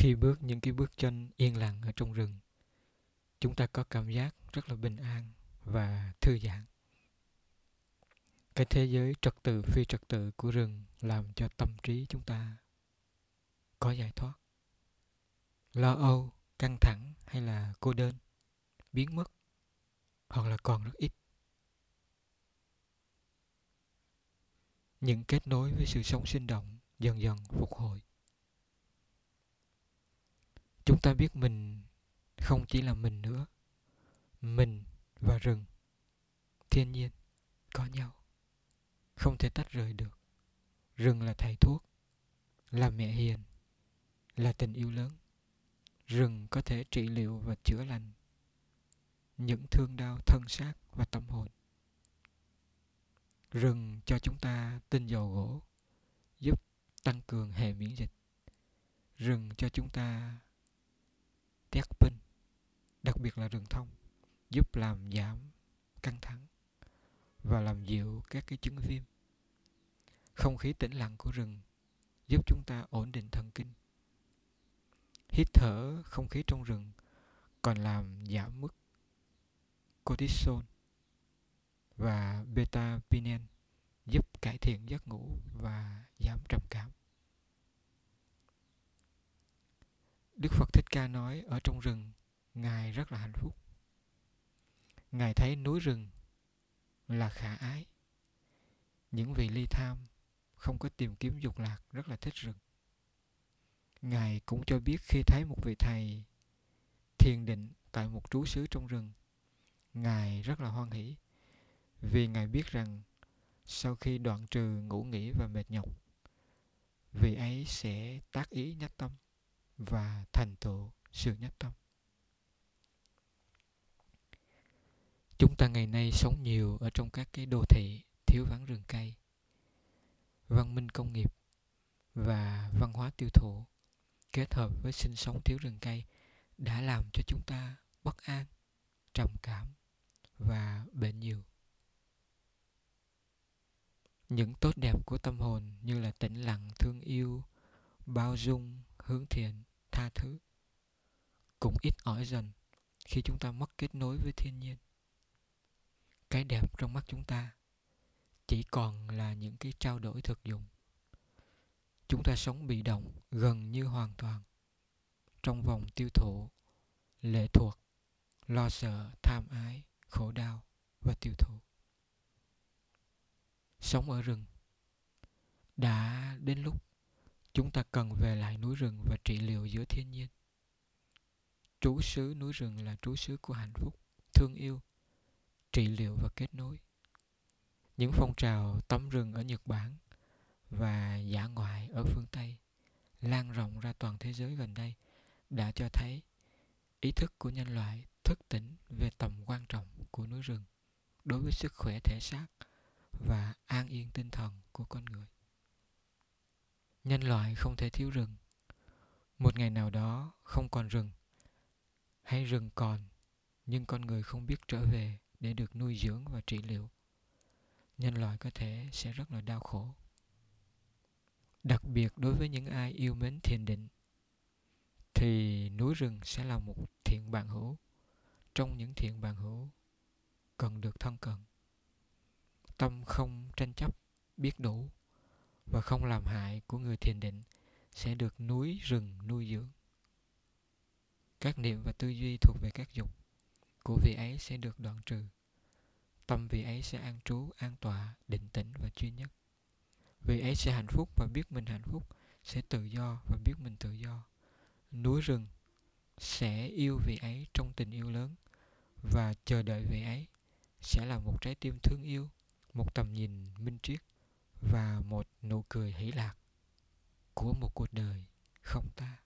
khi bước những cái bước chân yên lặng ở trong rừng, chúng ta có cảm giác rất là bình an và thư giãn. Cái thế giới trật tự, phi trật tự của rừng làm cho tâm trí chúng ta có giải thoát. Lo âu, căng thẳng hay là cô đơn, biến mất hoặc là còn rất ít. Những kết nối với sự sống sinh động dần dần phục hồi chúng ta biết mình không chỉ là mình nữa, mình và rừng, thiên nhiên, có nhau, không thể tách rời được. Rừng là thầy thuốc, là mẹ hiền, là tình yêu lớn. Rừng có thể trị liệu và chữa lành những thương đau thân xác và tâm hồn. Rừng cho chúng ta tinh dầu gỗ, giúp tăng cường hệ miễn dịch. Rừng cho chúng ta tét pin, đặc biệt là rừng thông, giúp làm giảm căng thẳng và làm dịu các cái chứng viêm. Không khí tĩnh lặng của rừng giúp chúng ta ổn định thần kinh. Hít thở không khí trong rừng còn làm giảm mức cortisol và beta pinen giúp cải thiện giấc ngủ và giảm trầm cảm. Đức Phật Thích Ca nói, ở trong rừng, Ngài rất là hạnh phúc. Ngài thấy núi rừng là khả ái. Những vị ly tham không có tìm kiếm dục lạc rất là thích rừng. Ngài cũng cho biết khi thấy một vị thầy thiền định tại một trú xứ trong rừng, Ngài rất là hoan hỷ vì Ngài biết rằng sau khi đoạn trừ ngủ nghỉ và mệt nhọc, vị ấy sẽ tác ý nhất tâm và thành tựu sự nhất tâm. Chúng ta ngày nay sống nhiều ở trong các cái đô thị thiếu vắng rừng cây, văn minh công nghiệp và văn hóa tiêu thụ kết hợp với sinh sống thiếu rừng cây đã làm cho chúng ta bất an, trầm cảm và bệnh nhiều. Những tốt đẹp của tâm hồn như là tĩnh lặng, thương yêu, bao dung, hướng thiện tha thứ. Cũng ít ỏi dần khi chúng ta mất kết nối với thiên nhiên. Cái đẹp trong mắt chúng ta chỉ còn là những cái trao đổi thực dụng. Chúng ta sống bị động gần như hoàn toàn trong vòng tiêu thụ, lệ thuộc, lo sợ, tham ái, khổ đau và tiêu thụ. Sống ở rừng đã đến lúc chúng ta cần về lại núi rừng và trị liệu giữa thiên nhiên. Trú xứ núi rừng là trú xứ của hạnh phúc, thương yêu, trị liệu và kết nối. Những phong trào tắm rừng ở nhật bản và giả ngoại ở phương tây lan rộng ra toàn thế giới gần đây đã cho thấy ý thức của nhân loại thức tỉnh về tầm quan trọng của núi rừng đối với sức khỏe thể xác và an yên tinh thần của con người nhân loại không thể thiếu rừng. Một ngày nào đó không còn rừng, hay rừng còn, nhưng con người không biết trở về để được nuôi dưỡng và trị liệu. Nhân loại có thể sẽ rất là đau khổ. Đặc biệt đối với những ai yêu mến thiền định, thì núi rừng sẽ là một thiện bạn hữu. Trong những thiện bạn hữu, cần được thân cận. Tâm không tranh chấp, biết đủ và không làm hại của người thiền định sẽ được núi rừng nuôi dưỡng. Các niệm và tư duy thuộc về các dục của vị ấy sẽ được đoạn trừ. Tâm vị ấy sẽ an trú, an tọa, định tĩnh và chuyên nhất. Vị ấy sẽ hạnh phúc và biết mình hạnh phúc, sẽ tự do và biết mình tự do. Núi rừng sẽ yêu vị ấy trong tình yêu lớn và chờ đợi vị ấy sẽ là một trái tim thương yêu, một tầm nhìn minh triết và một nụ cười hỷ lạc của một cuộc đời không ta